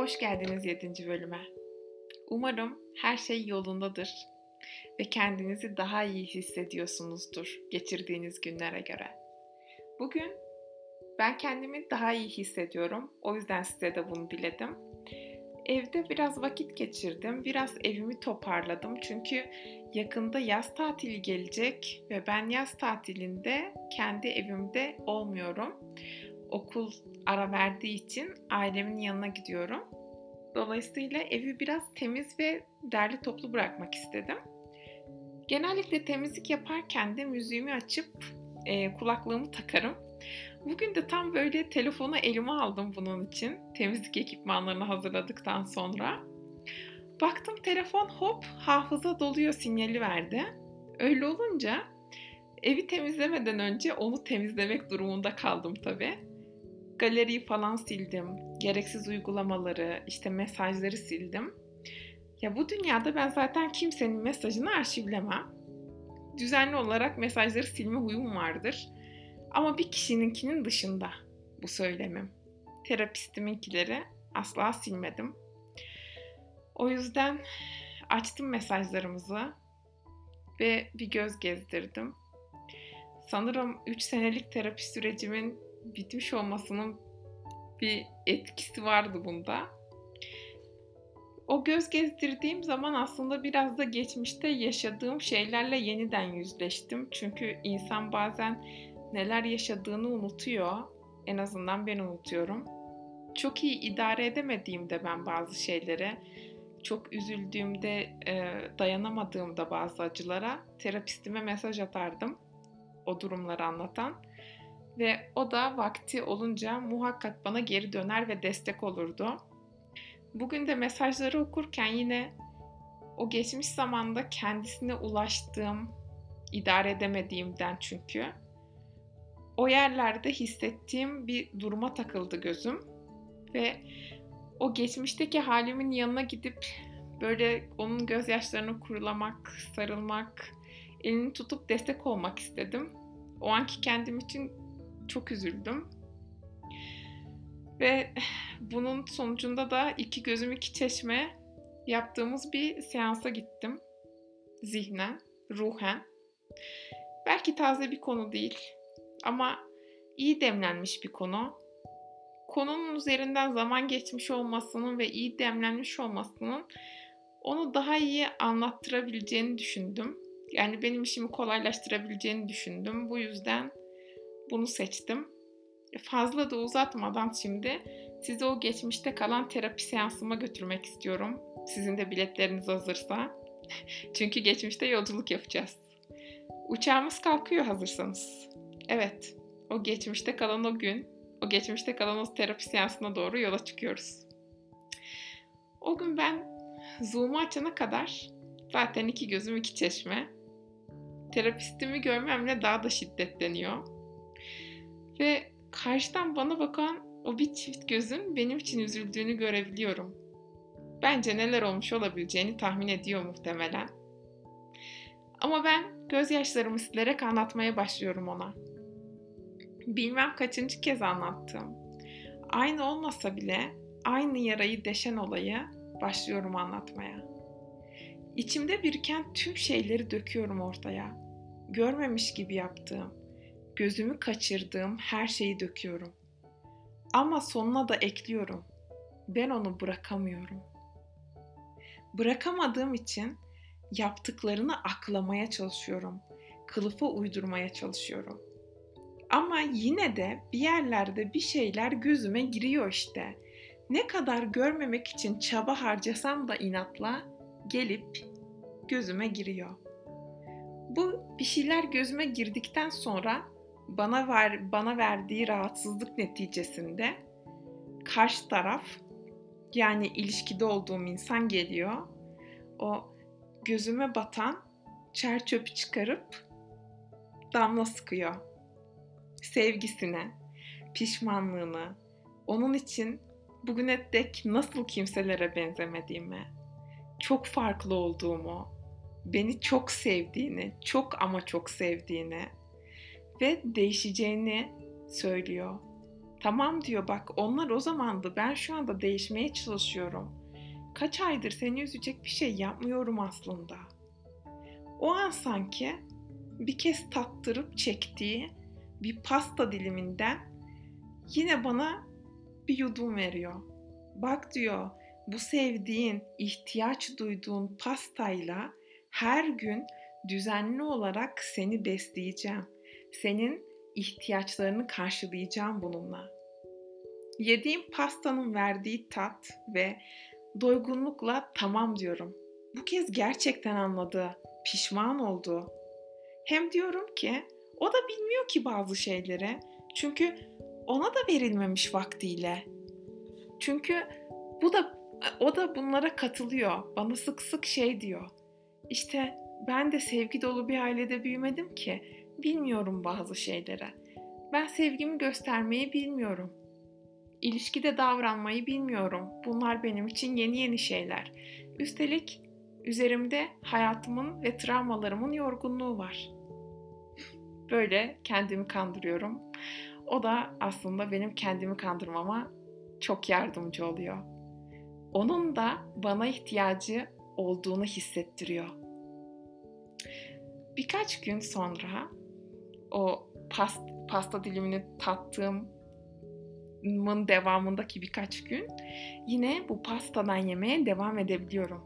Hoş geldiniz 7. bölüme. Umarım her şey yolundadır ve kendinizi daha iyi hissediyorsunuzdur geçirdiğiniz günlere göre. Bugün ben kendimi daha iyi hissediyorum. O yüzden size de bunu diledim. Evde biraz vakit geçirdim. Biraz evimi toparladım. Çünkü yakında yaz tatili gelecek ve ben yaz tatilinde kendi evimde olmuyorum. Okul ara verdiği için ailemin yanına gidiyorum. Dolayısıyla evi biraz temiz ve derli toplu bırakmak istedim. Genellikle temizlik yaparken de müziğimi açıp e, kulaklığımı takarım. Bugün de tam böyle telefonu elime aldım bunun için. Temizlik ekipmanlarını hazırladıktan sonra. Baktım telefon hop hafıza doluyor sinyali verdi. Öyle olunca evi temizlemeden önce onu temizlemek durumunda kaldım tabii. Galeriyi falan sildim. Gereksiz uygulamaları, işte mesajları sildim. Ya bu dünyada ben zaten kimsenin mesajını arşivlemem. Düzenli olarak mesajları silme huyum vardır. Ama bir kişininkinin dışında bu söylemim. Terapistiminkileri asla silmedim. O yüzden açtım mesajlarımızı ve bir göz gezdirdim. Sanırım 3 senelik terapi sürecimin bitmiş olmasının bir etkisi vardı bunda. O göz gezdirdiğim zaman aslında biraz da geçmişte yaşadığım şeylerle yeniden yüzleştim. Çünkü insan bazen neler yaşadığını unutuyor. En azından ben unutuyorum. Çok iyi idare edemediğimde ben bazı şeylere, çok üzüldüğümde, e, dayanamadığımda bazı acılara terapistime mesaj atardım. O durumları anlatan. Ve o da vakti olunca muhakkak bana geri döner ve destek olurdu. Bugün de mesajları okurken yine o geçmiş zamanda kendisine ulaştığım, idare edemediğimden çünkü o yerlerde hissettiğim bir duruma takıldı gözüm ve o geçmişteki halimin yanına gidip böyle onun gözyaşlarını kurulamak, sarılmak, elini tutup destek olmak istedim. O anki kendim için çok üzüldüm. Ve bunun sonucunda da iki gözüm iki çeşme yaptığımız bir seansa gittim. Zihnen, ruhen. Belki taze bir konu değil ama iyi demlenmiş bir konu. Konunun üzerinden zaman geçmiş olmasının ve iyi demlenmiş olmasının onu daha iyi anlattırabileceğini düşündüm. Yani benim işimi kolaylaştırabileceğini düşündüm. Bu yüzden bunu seçtim. Fazla da uzatmadan şimdi sizi o geçmişte kalan terapi seansıma götürmek istiyorum. Sizin de biletleriniz hazırsa. Çünkü geçmişte yolculuk yapacağız. Uçağımız kalkıyor hazırsanız. Evet, o geçmişte kalan o gün, o geçmişte kalan o terapi seansına doğru yola çıkıyoruz. O gün ben Zoom'u açana kadar zaten iki gözüm iki çeşme. Terapistimi görmemle daha da şiddetleniyor. Ve karşıdan bana bakan o bir çift gözün benim için üzüldüğünü görebiliyorum. Bence neler olmuş olabileceğini tahmin ediyor muhtemelen. Ama ben gözyaşlarımı silerek anlatmaya başlıyorum ona. Bilmem kaçıncı kez anlattım. Aynı olmasa bile aynı yarayı deşen olayı başlıyorum anlatmaya. İçimde biriken tüm şeyleri döküyorum ortaya. Görmemiş gibi yaptığım, gözümü kaçırdığım her şeyi döküyorum. Ama sonuna da ekliyorum. Ben onu bırakamıyorum. Bırakamadığım için yaptıklarını aklamaya çalışıyorum. Kılıfa uydurmaya çalışıyorum. Ama yine de bir yerlerde bir şeyler gözüme giriyor işte. Ne kadar görmemek için çaba harcasam da inatla gelip gözüme giriyor. Bu bir şeyler gözüme girdikten sonra bana ver, bana verdiği rahatsızlık neticesinde karşı taraf yani ilişkide olduğum insan geliyor. O gözüme batan çer çöpü çıkarıp damla sıkıyor. Sevgisine, pişmanlığını, onun için bugüne dek nasıl kimselere benzemediğimi, çok farklı olduğumu, beni çok sevdiğini, çok ama çok sevdiğini ve değişeceğini söylüyor. Tamam diyor bak onlar o zamandı ben şu anda değişmeye çalışıyorum. Kaç aydır seni üzecek bir şey yapmıyorum aslında. O an sanki bir kez tattırıp çektiği bir pasta diliminden yine bana bir yudum veriyor. Bak diyor bu sevdiğin, ihtiyaç duyduğun pastayla her gün düzenli olarak seni besleyeceğim. Senin ihtiyaçlarını karşılayacağım bununla. Yediğim pastanın verdiği tat ve doygunlukla tamam diyorum. Bu kez gerçekten anladı, pişman oldu. Hem diyorum ki o da bilmiyor ki bazı şeyleri. Çünkü ona da verilmemiş vaktiyle. Çünkü bu da o da bunlara katılıyor. Bana sık sık şey diyor. İşte ben de sevgi dolu bir ailede büyümedim ki bilmiyorum bazı şeyleri. Ben sevgimi göstermeyi bilmiyorum. İlişkide davranmayı bilmiyorum. Bunlar benim için yeni yeni şeyler. Üstelik üzerimde hayatımın ve travmalarımın yorgunluğu var. Böyle kendimi kandırıyorum. O da aslında benim kendimi kandırmama çok yardımcı oluyor. Onun da bana ihtiyacı olduğunu hissettiriyor. Birkaç gün sonra o past, pasta dilimini tattığımın devamındaki birkaç gün yine bu pastadan yemeye devam edebiliyorum.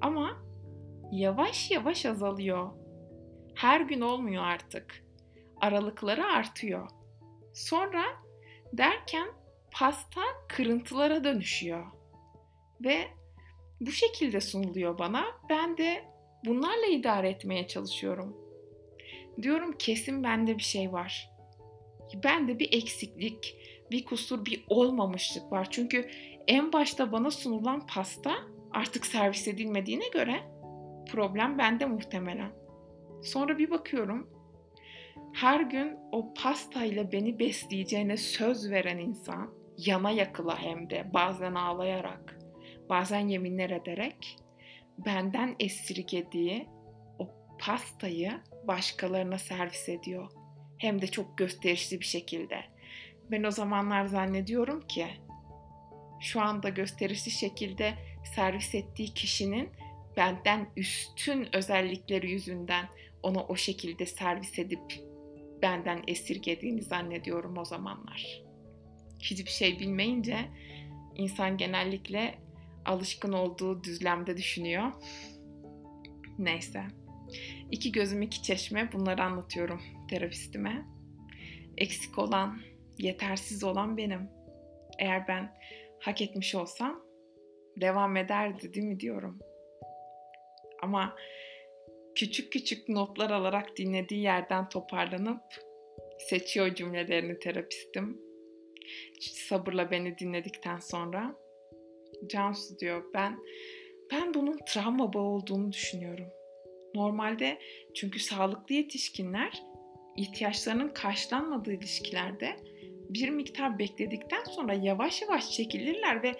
Ama yavaş yavaş azalıyor. Her gün olmuyor artık. Aralıkları artıyor. Sonra derken pasta kırıntılara dönüşüyor. Ve bu şekilde sunuluyor bana. Ben de bunlarla idare etmeye çalışıyorum. Diyorum kesin bende bir şey var. Bende bir eksiklik, bir kusur, bir olmamışlık var. Çünkü en başta bana sunulan pasta artık servis edilmediğine göre problem bende muhtemelen. Sonra bir bakıyorum her gün o pastayla beni besleyeceğine söz veren insan yana yakıla hem de bazen ağlayarak bazen yeminler ederek benden esirgediği o pastayı başkalarına servis ediyor. Hem de çok gösterişli bir şekilde. Ben o zamanlar zannediyorum ki şu anda gösterişli şekilde servis ettiği kişinin benden üstün özellikleri yüzünden ona o şekilde servis edip benden esirgediğini zannediyorum o zamanlar. Hiçbir şey bilmeyince insan genellikle alışkın olduğu düzlemde düşünüyor. Neyse. İki gözüm iki çeşme bunları anlatıyorum terapistime. Eksik olan, yetersiz olan benim. Eğer ben hak etmiş olsam devam ederdi değil mi diyorum. Ama küçük küçük notlar alarak dinlediği yerden toparlanıp seçiyor cümlelerini terapistim. Sabırla beni dinledikten sonra Cansu diyor ben ben bunun travma bağı olduğunu düşünüyorum. Normalde çünkü sağlıklı yetişkinler ihtiyaçlarının karşılanmadığı ilişkilerde bir miktar bekledikten sonra yavaş yavaş çekilirler ve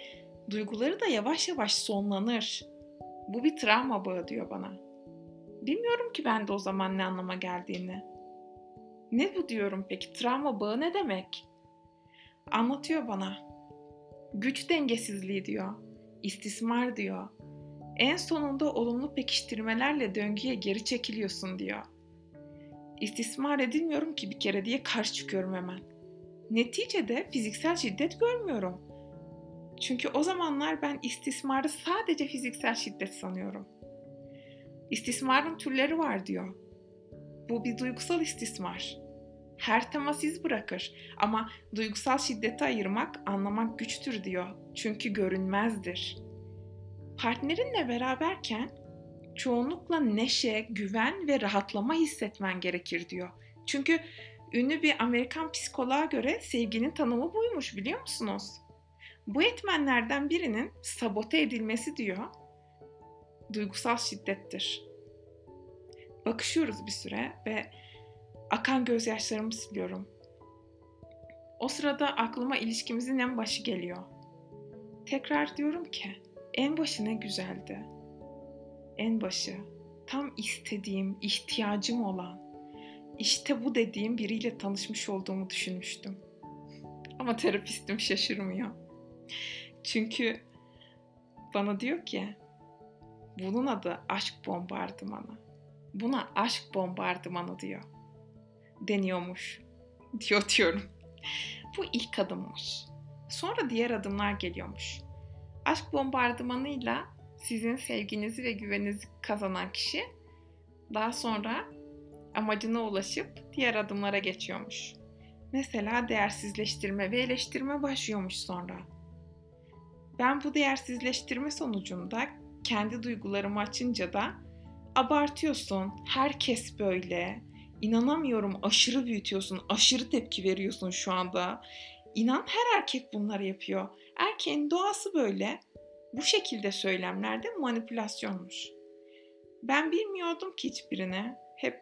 duyguları da yavaş yavaş sonlanır. Bu bir travma bağı diyor bana. Bilmiyorum ki ben de o zaman ne anlama geldiğini. Ne bu diyorum peki? Travma bağı ne demek? Anlatıyor bana. Güç dengesizliği diyor. İstismar diyor. En sonunda olumlu pekiştirmelerle döngüye geri çekiliyorsun diyor. İstismar edilmiyorum ki bir kere diye karşı çıkıyorum hemen. Neticede fiziksel şiddet görmüyorum. Çünkü o zamanlar ben istismarı sadece fiziksel şiddet sanıyorum. İstismarın türleri var diyor. Bu bir duygusal istismar. Her temas iz bırakır ama duygusal şiddeti ayırmak, anlamak güçtür diyor. Çünkü görünmezdir. Partnerinle beraberken çoğunlukla neşe, güven ve rahatlama hissetmen gerekir diyor. Çünkü ünlü bir Amerikan psikoloğa göre sevginin tanımı buymuş biliyor musunuz? Bu etmenlerden birinin sabote edilmesi diyor duygusal şiddettir. Bakışıyoruz bir süre ve akan gözyaşlarımı siliyorum. O sırada aklıma ilişkimizin en başı geliyor. Tekrar diyorum ki en başı ne güzeldi. En başı tam istediğim, ihtiyacım olan, işte bu dediğim biriyle tanışmış olduğumu düşünmüştüm. Ama terapistim şaşırmıyor. Çünkü bana diyor ki bunun adı aşk bombardımanı. Buna aşk bombardımanı diyor. Deniyormuş. Diyor diyorum. Bu ilk adımmış. Sonra diğer adımlar geliyormuş. Aşk bombardımanıyla sizin sevginizi ve güveninizi kazanan kişi daha sonra amacına ulaşıp diğer adımlara geçiyormuş. Mesela değersizleştirme ve eleştirme başlıyormuş sonra. Ben bu değersizleştirme sonucunda kendi duygularımı açınca da abartıyorsun, herkes böyle, inanamıyorum aşırı büyütüyorsun, aşırı tepki veriyorsun şu anda. İnan her erkek bunları yapıyor. Erkeğin doğası böyle. Bu şekilde söylemlerde manipülasyonmuş. Ben bilmiyordum ki hiçbirine. Hep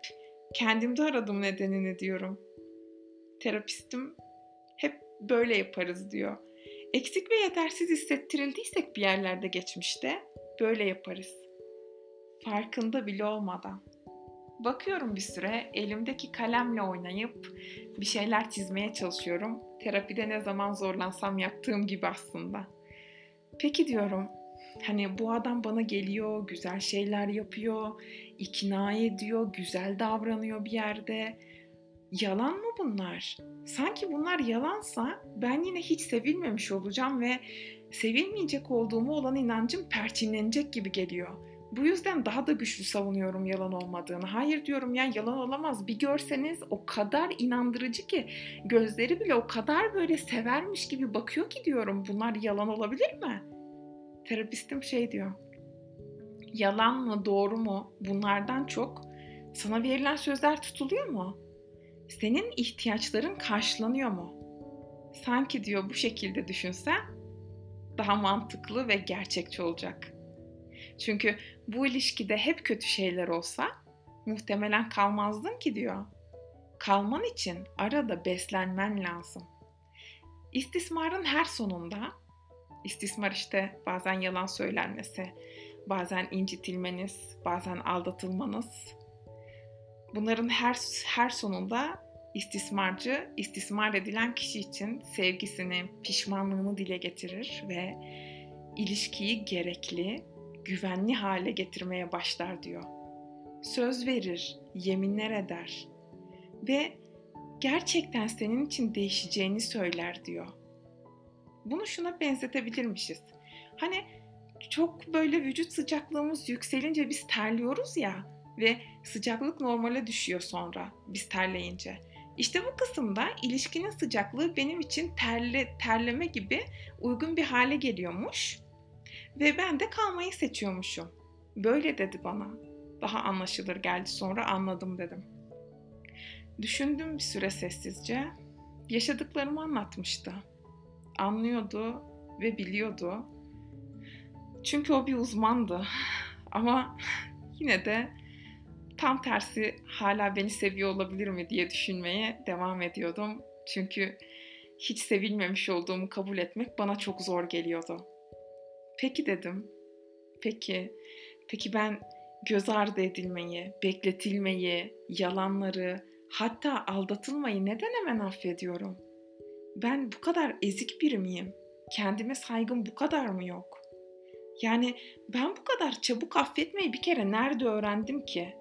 kendimde aradım nedenini diyorum. Terapistim hep böyle yaparız diyor. Eksik ve yetersiz hissettirildiysek bir yerlerde geçmişte böyle yaparız. Farkında bile olmadan. Bakıyorum bir süre elimdeki kalemle oynayıp bir şeyler çizmeye çalışıyorum. Terapide ne zaman zorlansam yaptığım gibi aslında. Peki diyorum hani bu adam bana geliyor, güzel şeyler yapıyor, ikna ediyor, güzel davranıyor bir yerde. Yalan mı bunlar? Sanki bunlar yalansa ben yine hiç sevilmemiş olacağım ve sevilmeyecek olduğumu olan inancım perçinlenecek gibi geliyor bu yüzden daha da güçlü savunuyorum yalan olmadığını. Hayır diyorum ya yalan olamaz. Bir görseniz o kadar inandırıcı ki gözleri bile o kadar böyle severmiş gibi bakıyor ki diyorum. Bunlar yalan olabilir mi? Terapistim şey diyor. Yalan mı doğru mu bunlardan çok sana verilen sözler tutuluyor mu? Senin ihtiyaçların karşılanıyor mu? Sanki diyor bu şekilde düşünsen daha mantıklı ve gerçekçi olacak. Çünkü bu ilişkide hep kötü şeyler olsa muhtemelen kalmazdın ki diyor. Kalman için arada beslenmen lazım. İstismarın her sonunda, istismar işte bazen yalan söylenmesi, bazen incitilmeniz, bazen aldatılmanız. Bunların her her sonunda istismarcı, istismar edilen kişi için sevgisini, pişmanlığını dile getirir ve ilişkiyi gerekli güvenli hale getirmeye başlar diyor. Söz verir, yeminler eder ve gerçekten senin için değişeceğini söyler diyor. Bunu şuna benzetebilirmişiz. Hani çok böyle vücut sıcaklığımız yükselince biz terliyoruz ya ve sıcaklık normale düşüyor sonra biz terleyince. İşte bu kısımda ilişkinin sıcaklığı benim için terle, terleme gibi uygun bir hale geliyormuş ve ben de kalmayı seçiyormuşum. Böyle dedi bana. Daha anlaşılır geldi sonra anladım dedim. Düşündüm bir süre sessizce. Yaşadıklarımı anlatmıştı. Anlıyordu ve biliyordu. Çünkü o bir uzmandı. Ama yine de tam tersi hala beni seviyor olabilir mi diye düşünmeye devam ediyordum. Çünkü hiç sevilmemiş olduğumu kabul etmek bana çok zor geliyordu. Peki dedim. Peki. Peki ben göz ardı edilmeyi, bekletilmeyi, yalanları, hatta aldatılmayı neden hemen affediyorum? Ben bu kadar ezik biri miyim? Kendime saygım bu kadar mı yok? Yani ben bu kadar çabuk affetmeyi bir kere nerede öğrendim ki?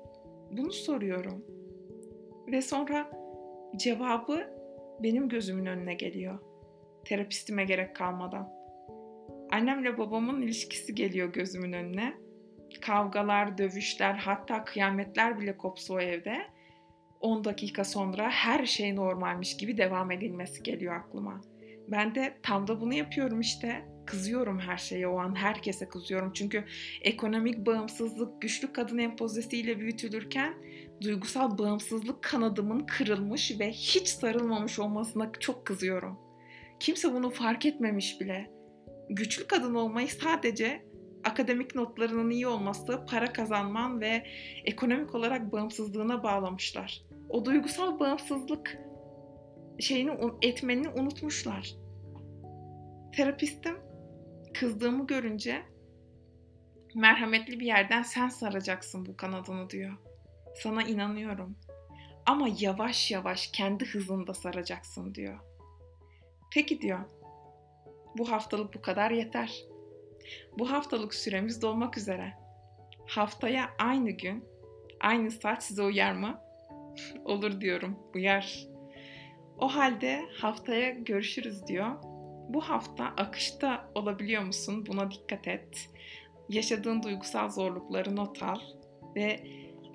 Bunu soruyorum. Ve sonra cevabı benim gözümün önüne geliyor. Terapistime gerek kalmadan. Annemle babamın ilişkisi geliyor gözümün önüne. Kavgalar, dövüşler, hatta kıyametler bile kopsa o evde. 10 dakika sonra her şey normalmiş gibi devam edilmesi geliyor aklıma. Ben de tam da bunu yapıyorum işte. Kızıyorum her şeye o an, herkese kızıyorum. Çünkü ekonomik bağımsızlık güçlü kadın empozesiyle büyütülürken duygusal bağımsızlık kanadımın kırılmış ve hiç sarılmamış olmasına çok kızıyorum. Kimse bunu fark etmemiş bile güçlü kadın olmayı sadece akademik notlarının iyi olması, para kazanman ve ekonomik olarak bağımsızlığına bağlamışlar. O duygusal bağımsızlık şeyini etmenini unutmuşlar. Terapistim kızdığımı görünce merhametli bir yerden sen saracaksın bu kanadını diyor. Sana inanıyorum. Ama yavaş yavaş kendi hızında saracaksın diyor. Peki diyor. Bu haftalık bu kadar yeter. Bu haftalık süremiz dolmak üzere. Haftaya aynı gün, aynı saat size uyar mı? Olur diyorum, uyar. O halde haftaya görüşürüz diyor. Bu hafta akışta olabiliyor musun? Buna dikkat et. Yaşadığın duygusal zorlukları not al ve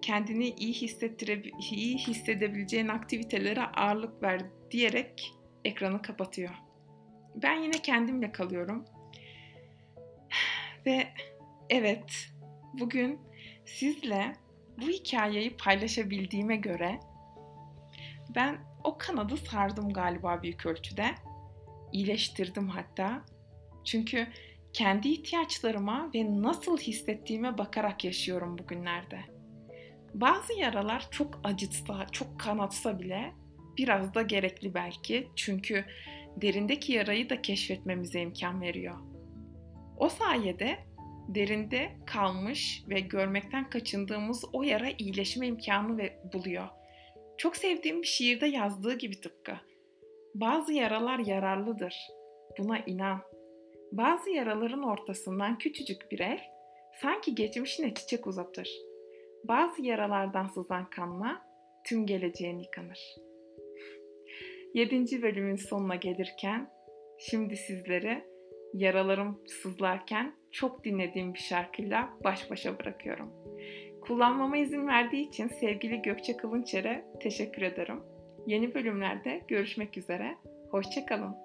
kendini iyi hissettire iyi hissedebileceğin aktivitelere ağırlık ver diyerek ekranı kapatıyor. Ben yine kendimle kalıyorum. Ve evet, bugün sizle bu hikayeyi paylaşabildiğime göre ben o kanadı sardım galiba büyük ölçüde. İyileştirdim hatta. Çünkü kendi ihtiyaçlarıma ve nasıl hissettiğime bakarak yaşıyorum bugünlerde. Bazı yaralar çok acıtsa, çok kanatsa bile biraz da gerekli belki. Çünkü derindeki yarayı da keşfetmemize imkan veriyor. O sayede derinde kalmış ve görmekten kaçındığımız o yara iyileşme imkanı ve buluyor. Çok sevdiğim bir şiirde yazdığı gibi tıpkı. Bazı yaralar yararlıdır. Buna inan. Bazı yaraların ortasından küçücük bir el sanki geçmişine çiçek uzatır. Bazı yaralardan sızan kanla tüm geleceğin yıkanır. 7. bölümün sonuna gelirken şimdi sizleri yaralarım sızlarken çok dinlediğim bir şarkıyla baş başa bırakıyorum. Kullanmama izin verdiği için sevgili Gökçe Kılınçer'e teşekkür ederim. Yeni bölümlerde görüşmek üzere. Hoşçakalın.